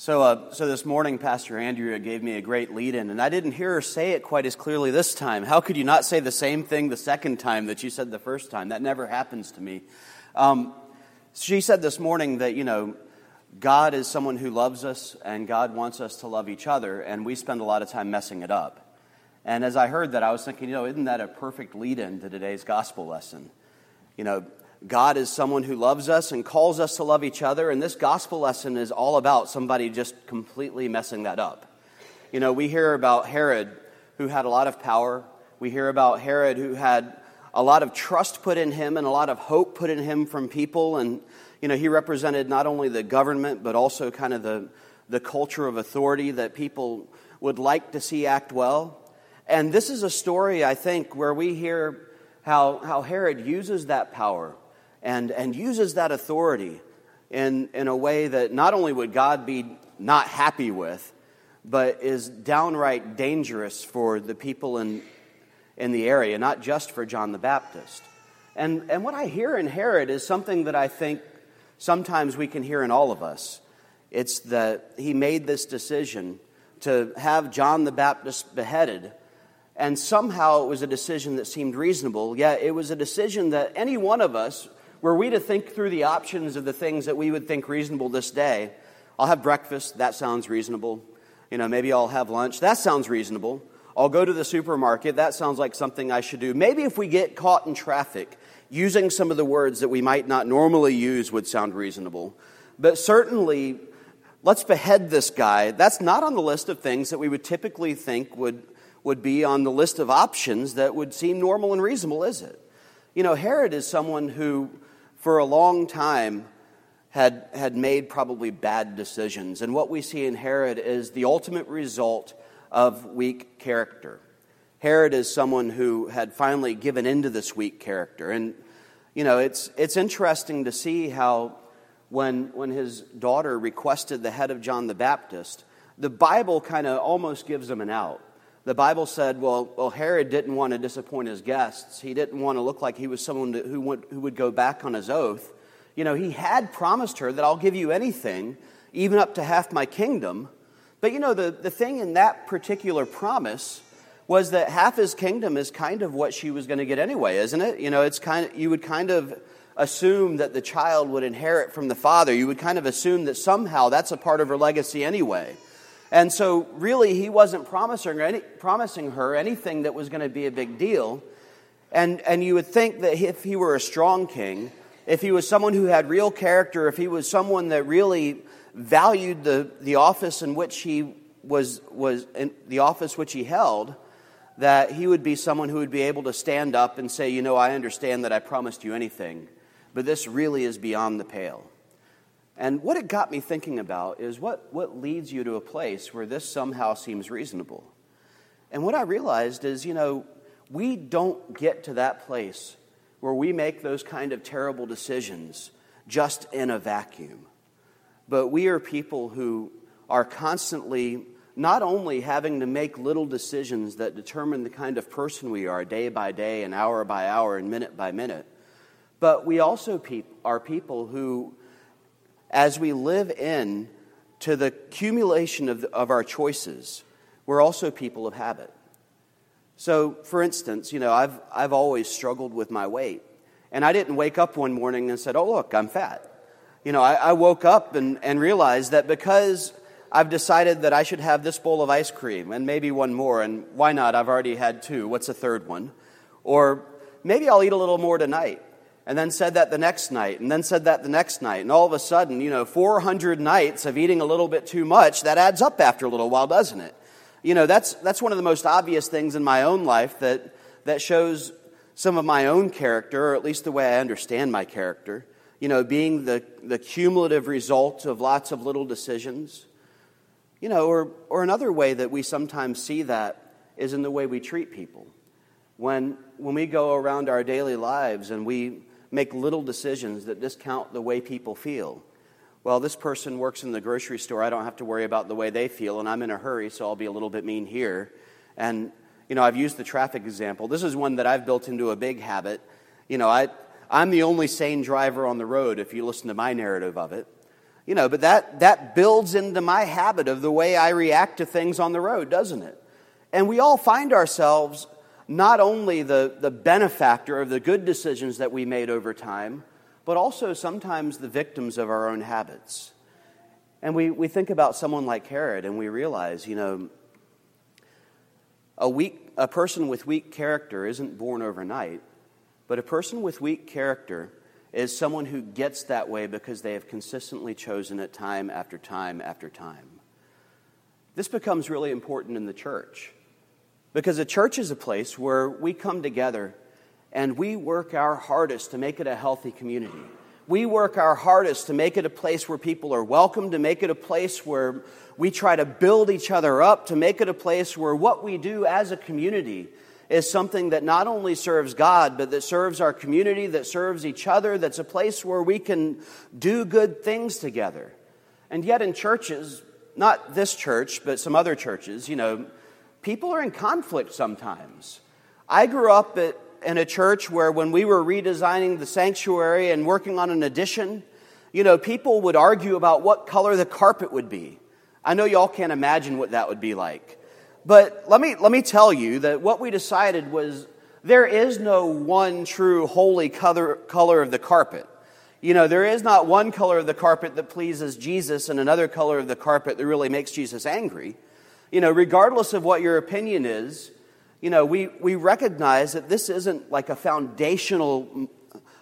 So, uh, so this morning, Pastor Andrea gave me a great lead in, and I didn't hear her say it quite as clearly this time. How could you not say the same thing the second time that you said the first time? That never happens to me. Um, she said this morning that, you know, God is someone who loves us, and God wants us to love each other, and we spend a lot of time messing it up. And as I heard that, I was thinking, you know, isn't that a perfect lead in to today's gospel lesson? You know, God is someone who loves us and calls us to love each other, and this gospel lesson is all about somebody just completely messing that up. You know, we hear about Herod, who had a lot of power. We hear about Herod, who had a lot of trust put in him and a lot of hope put in him from people. And, you know, he represented not only the government, but also kind of the, the culture of authority that people would like to see act well. And this is a story, I think, where we hear how, how Herod uses that power and, and uses that authority in, in a way that not only would God be not happy with, but is downright dangerous for the people in, in the area, not just for John the Baptist. And, and what I hear in Herod is something that I think sometimes we can hear in all of us. It's that he made this decision to have John the Baptist beheaded, and somehow it was a decision that seemed reasonable, yet it was a decision that any one of us were we to think through the options of the things that we would think reasonable this day, I'll have breakfast, that sounds reasonable. You know, maybe I'll have lunch, that sounds reasonable. I'll go to the supermarket, that sounds like something I should do. Maybe if we get caught in traffic, using some of the words that we might not normally use would sound reasonable. But certainly, let's behead this guy. That's not on the list of things that we would typically think would, would be on the list of options that would seem normal and reasonable, is it? You know, Herod is someone who for a long time had, had made probably bad decisions. And what we see in Herod is the ultimate result of weak character. Herod is someone who had finally given into this weak character. And, you know, it's, it's interesting to see how when, when his daughter requested the head of John the Baptist, the Bible kind of almost gives him an out the Bible said, well, well, Herod didn't want to disappoint his guests. He didn't want to look like he was someone who would, who would go back on his oath. You know, he had promised her that I'll give you anything, even up to half my kingdom. But you know, the, the thing in that particular promise was that half his kingdom is kind of what she was going to get anyway, isn't it? You know, it's kind of, you would kind of assume that the child would inherit from the father. You would kind of assume that somehow that's a part of her legacy anyway. And so, really, he wasn't promising her, any, promising her anything that was going to be a big deal. And, and you would think that if he were a strong king, if he was someone who had real character, if he was someone that really valued the, the office in which he was, was in the office which he held, that he would be someone who would be able to stand up and say, You know, I understand that I promised you anything, but this really is beyond the pale. And what it got me thinking about is what, what leads you to a place where this somehow seems reasonable? And what I realized is, you know, we don't get to that place where we make those kind of terrible decisions just in a vacuum. But we are people who are constantly not only having to make little decisions that determine the kind of person we are day by day and hour by hour and minute by minute, but we also are people who as we live in to the accumulation of, of our choices, we're also people of habit. So, for instance, you know, I've, I've always struggled with my weight. And I didn't wake up one morning and said, oh, look, I'm fat. You know, I, I woke up and, and realized that because I've decided that I should have this bowl of ice cream and maybe one more, and why not? I've already had two. What's a third one? Or maybe I'll eat a little more tonight and then said that the next night, and then said that the next night. And all of a sudden, you know, 400 nights of eating a little bit too much, that adds up after a little while, doesn't it? You know, that's, that's one of the most obvious things in my own life that, that shows some of my own character, or at least the way I understand my character. You know, being the, the cumulative result of lots of little decisions. You know, or, or another way that we sometimes see that is in the way we treat people. When, when we go around our daily lives and we make little decisions that discount the way people feel. Well, this person works in the grocery store. I don't have to worry about the way they feel, and I'm in a hurry, so I'll be a little bit mean here. And, you know, I've used the traffic example. This is one that I've built into a big habit. You know, I, I'm the only sane driver on the road if you listen to my narrative of it. You know, but that, that builds into my habit of the way I react to things on the road, doesn't it? And we all find ourselves not only the, the benefactor of the good decisions that we made over time, but also sometimes the victims of our own habits. And we, we think about someone like Herod and we realize, you know, a, weak, a person with weak character isn't born overnight, but a person with weak character is someone who gets that way because they have consistently chosen it time after time after time. This becomes really important in the church because a church is a place where we come together and we work our hardest to make it a healthy community. We work our hardest to make it a place where people are welcome, to make it a place where we try to build each other up, to make it a place where what we do as a community is something that not only serves God, but that serves our community, that serves each other, that's a place where we can do good things together. And yet, in churches, not this church, but some other churches, you know, people are in conflict sometimes. I grew up at, in a church where when we were redesigning the sanctuary and working on an addition, you know, people would argue about what color the carpet would be. I know y'all can't imagine what that would be like. But let me, let me tell you that what we decided was there is no one true holy color, color of the carpet. You know, there is not one color of the carpet that pleases Jesus and another color of the carpet that really makes Jesus angry. You know, regardless of what your opinion is, you know, we, we recognize that this isn't like a foundational,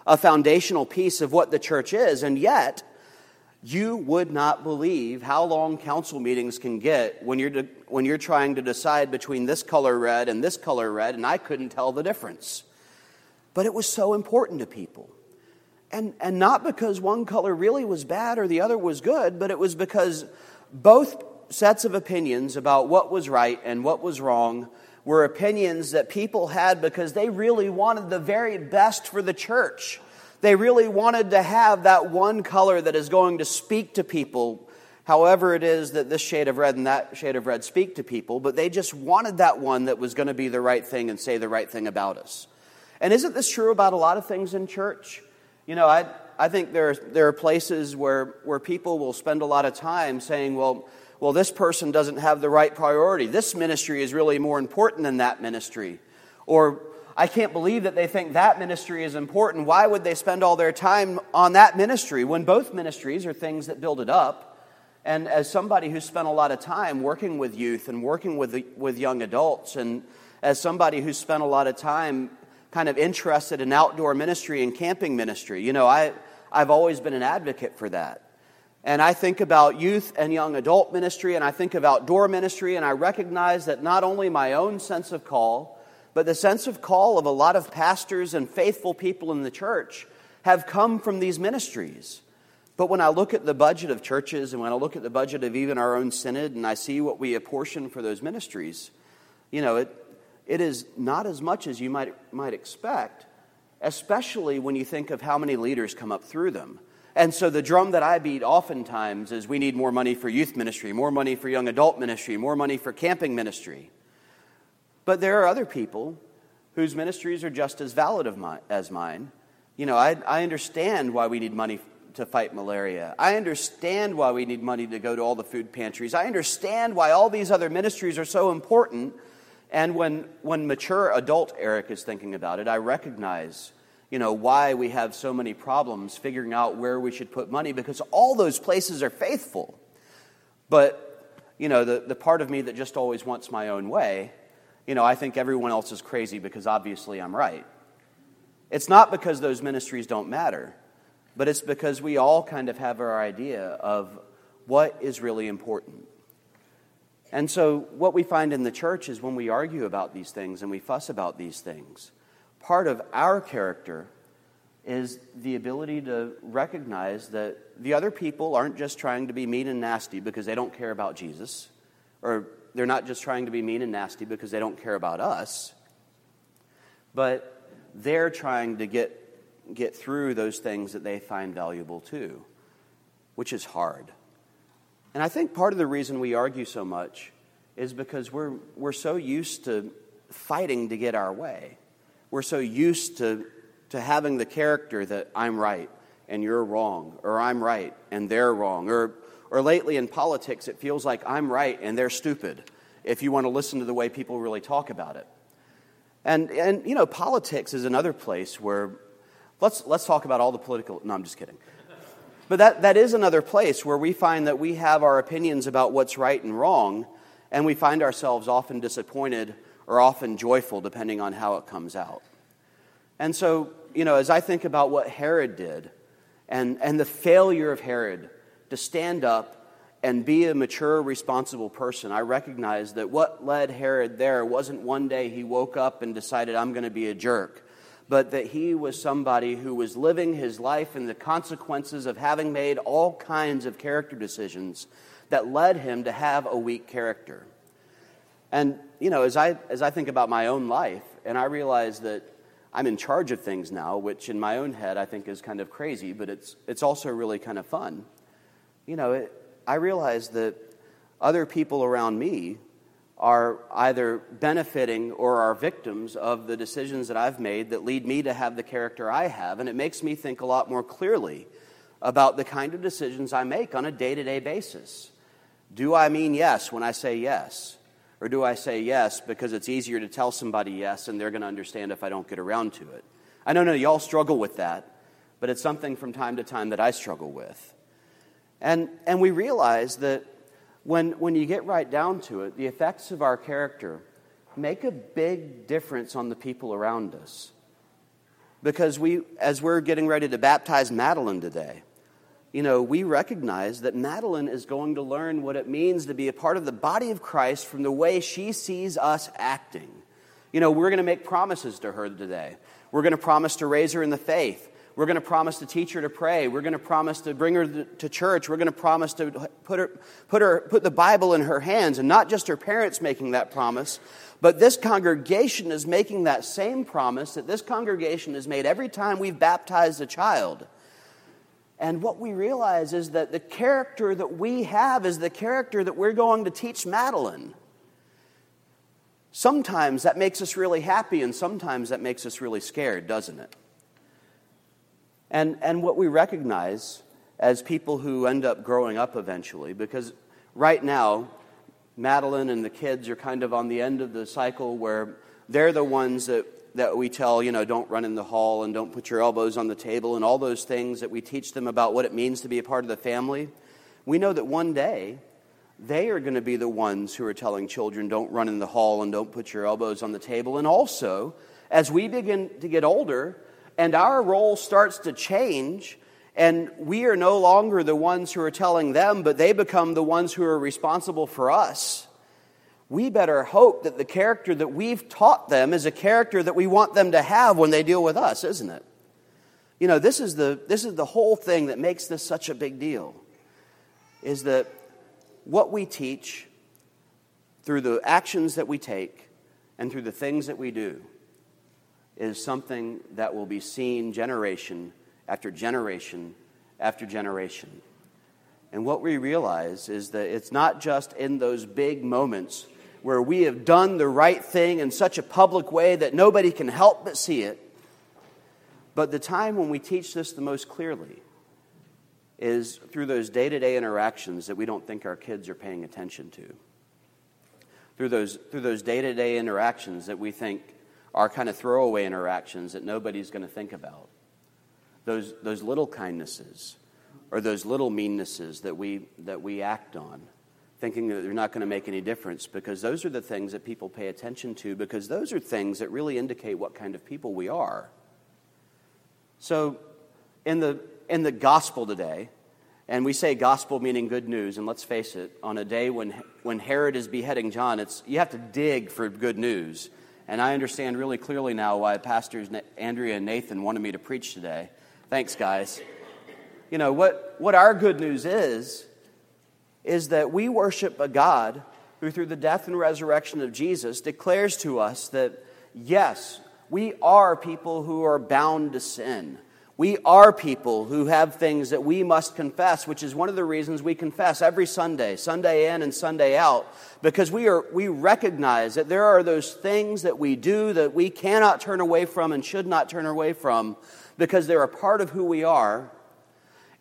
a foundational piece of what the church is. And yet, you would not believe how long council meetings can get when you're, de- when you're trying to decide between this color red and this color red, and I couldn't tell the difference. But it was so important to people. And, and not because one color really was bad or the other was good, but it was because both sets of opinions about what was right and what was wrong were opinions that people had because they really wanted the very best for the church. They really wanted to have that one color that is going to speak to people, however it is that this shade of red and that shade of red speak to people, but they just wanted that one that was going to be the right thing and say the right thing about us. And isn't this true about a lot of things in church? You know, I, I think there, there are places where, where people will spend a lot of time saying, well, well, this person doesn't have the right priority. This ministry is really more important than that ministry. Or I can't believe that they think that ministry is important. Why would they spend all their time on that ministry when both ministries are things that build it up? And as somebody who spent a lot of time working with youth and working with, with young adults, and as somebody who spent a lot of time kind of interested in outdoor ministry and camping ministry, you know, I, I've always been an advocate for that. And I think about youth and young adult ministry, and I think of outdoor ministry, and I recognize that not only my own sense of call, but the sense of call of a lot of pastors and faithful people in the church have come from these ministries. But when I look at the budget of churches and when I look at the budget of even our own synod and I see what we apportion for those ministries, you know, it, it is not as much as you might, might expect, especially when you think of how many leaders come up through them. And so the drum that I beat oftentimes is we need more money for youth ministry, more money for young adult ministry, more money for camping ministry. But there are other people whose ministries are just as valid as mine. You know, I, I understand why we need money to fight malaria. I understand why we need money to go to all the food pantries. I understand why all these other ministries are so important. And when, when mature adult Eric is thinking about it, I recognize, you know, why we have so many problems figuring out where we should put money because all those places are faithful. But, you know, the, the part of me that just always wants my own way you know, I think everyone else is crazy because obviously I'm right. It's not because those ministries don't matter, but it's because we all kind of have our idea of what is really important. And so, what we find in the church is when we argue about these things and we fuss about these things, part of our character is the ability to recognize that the other people aren't just trying to be mean and nasty because they don't care about Jesus or they're not just trying to be mean and nasty because they don't care about us, but they're trying to get, get through those things that they find valuable too, which is hard. And I think part of the reason we argue so much is because we're, we're so used to fighting to get our way. We're so used to, to having the character that I'm right and you're wrong, or I'm right and they're wrong. Or, or lately in politics, it feels like I'm right and they're stupid if you want to listen to the way people really talk about it. And, and you know, politics is another place where, let's, let's talk about all the political, no, I'm just kidding. But that, that is another place where we find that we have our opinions about what's right and wrong, and we find ourselves often disappointed or often joyful, depending on how it comes out. And so, you know, as I think about what Herod did and, and the failure of Herod to stand up and be a mature, responsible person, I recognize that what led Herod there wasn't one day he woke up and decided, I'm going to be a jerk, but that he was somebody who was living his life in the consequences of having made all kinds of character decisions that led him to have a weak character. And, you know, as I, as I think about my own life, and I realize that I'm in charge of things now, which in my own head I think is kind of crazy, but it's, it's also really kind of fun. You know, it, I realize that other people around me are either benefiting or are victims of the decisions that I've made that lead me to have the character I have. And it makes me think a lot more clearly about the kind of decisions I make on a day to day basis. Do I mean yes when I say yes? Or do I say yes because it's easier to tell somebody yes and they're going to understand if I don't get around to it? I know, no, y'all struggle with that, but it's something from time to time that I struggle with. And, and we realize that when, when you get right down to it, the effects of our character make a big difference on the people around us. Because we, as we're getting ready to baptize Madeline today, you know, we recognize that Madeline is going to learn what it means to be a part of the body of Christ from the way she sees us acting. You know, we're going to make promises to her today. We're going to promise to raise her in the faith. We're going to promise to teach her to pray. We're going to promise to bring her to church. We're going to promise to put, her, put, her, put the Bible in her hands. And not just her parents making that promise, but this congregation is making that same promise that this congregation has made every time we've baptized a child. And what we realize is that the character that we have is the character that we're going to teach Madeline. Sometimes that makes us really happy, and sometimes that makes us really scared, doesn't it? And, and what we recognize as people who end up growing up eventually, because right now, Madeline and the kids are kind of on the end of the cycle where they're the ones that, that we tell, you know, don't run in the hall and don't put your elbows on the table and all those things that we teach them about what it means to be a part of the family. We know that one day they are going to be the ones who are telling children, don't run in the hall and don't put your elbows on the table. And also, as we begin to get older, and our role starts to change, and we are no longer the ones who are telling them, but they become the ones who are responsible for us. We better hope that the character that we've taught them is a character that we want them to have when they deal with us, isn't it? You know, this is the, this is the whole thing that makes this such a big deal. Is that what we teach through the actions that we take and through the things that we do is something that will be seen generation after generation after generation. And what we realize is that it's not just in those big moments where we have done the right thing in such a public way that nobody can help but see it, but the time when we teach this the most clearly is through those day to day interactions that we don't think our kids are paying attention to. Through those, through those day to day interactions that we think are kind of throwaway interactions that nobody's going to think about. Those, those little kindnesses or those little meannesses that we, that we act on, thinking that they're not going to make any difference, because those are the things that people pay attention to, because those are things that really indicate what kind of people we are. So, in the, in the gospel today, and we say gospel meaning good news, and let's face it, on a day when, when Herod is beheading John, it's, you have to dig for good news. And I understand really clearly now why Pastors Andrea and Nathan wanted me to preach today. Thanks, guys. You know, what, what our good news is, is that we worship a God who, through the death and resurrection of Jesus, declares to us that, yes, we are people who are bound to sin. We are people who have things that we must confess, which is one of the reasons we confess every Sunday, Sunday in and Sunday out, because we, are, we recognize that there are those things that we do that we cannot turn away from and should not turn away from because they're a part of who we are.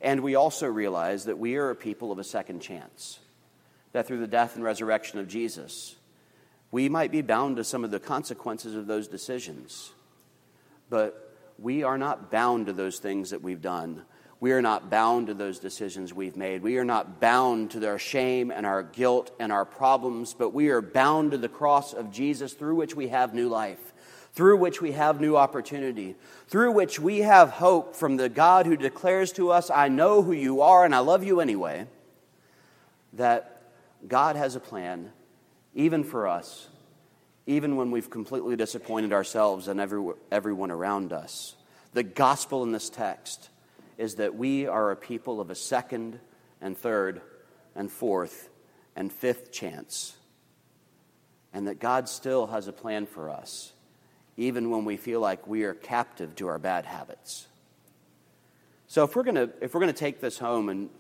And we also realize that we are a people of a second chance, that through the death and resurrection of Jesus, we might be bound to some of the consequences of those decisions, but we are not bound to those things that we've done. We are not bound to those decisions we've made. We are not bound to our shame and our guilt and our problems, but we are bound to the cross of Jesus through which we have new life, through which we have new opportunity, through which we have hope from the God who declares to us, I know who you are and I love you anyway, that God has a plan even for us, even when we've completely disappointed ourselves and every, everyone around us. The gospel in this text is that we are a people of a second and third and fourth and fifth chance. And that God still has a plan for us, even when we feel like we are captive to our bad habits. So if we're gonna if we're gonna take this home and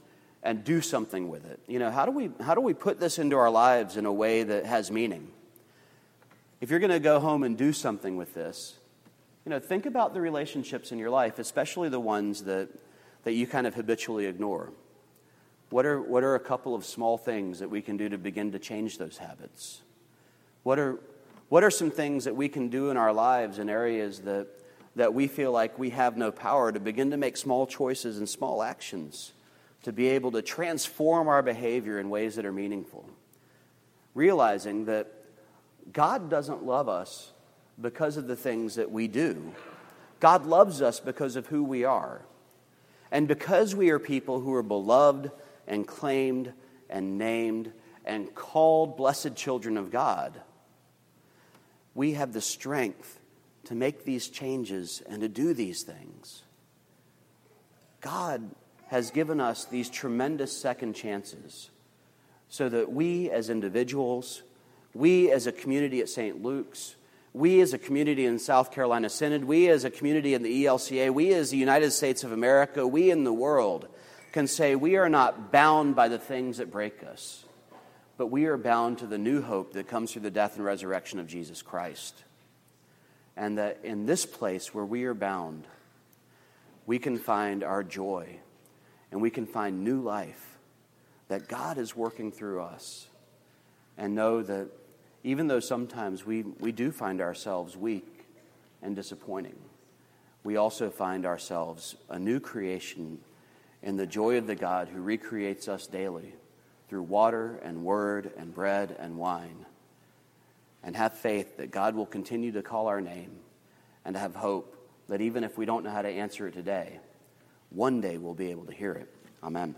and do something with it, you know, how do we how do we put this into our lives in a way that has meaning? If you're gonna go home and do something with this, you know, think about the relationships in your life, especially the ones that that you kind of habitually ignore? What are, what are a couple of small things that we can do to begin to change those habits? What are, what are some things that we can do in our lives in areas that, that we feel like we have no power to begin to make small choices and small actions to be able to transform our behavior in ways that are meaningful? Realizing that God doesn't love us because of the things that we do, God loves us because of who we are. And because we are people who are beloved and claimed and named and called blessed children of God, we have the strength to make these changes and to do these things. God has given us these tremendous second chances so that we as individuals, we as a community at St. Luke's, we as a community in South Carolina Synod, we as a community in the ELCA, we as the United States of America, we in the world can say we are not bound by the things that break us, but we are bound to the new hope that comes through the death and resurrection of Jesus Christ. And that in this place where we are bound, we can find our joy and we can find new life that God is working through us and know that even though sometimes we, we do find ourselves weak and disappointing, we also find ourselves a new creation in the joy of the God who recreates us daily through water and word and bread and wine. And have faith that God will continue to call our name and have hope that even if we don't know how to answer it today, one day we'll be able to hear it. Amen.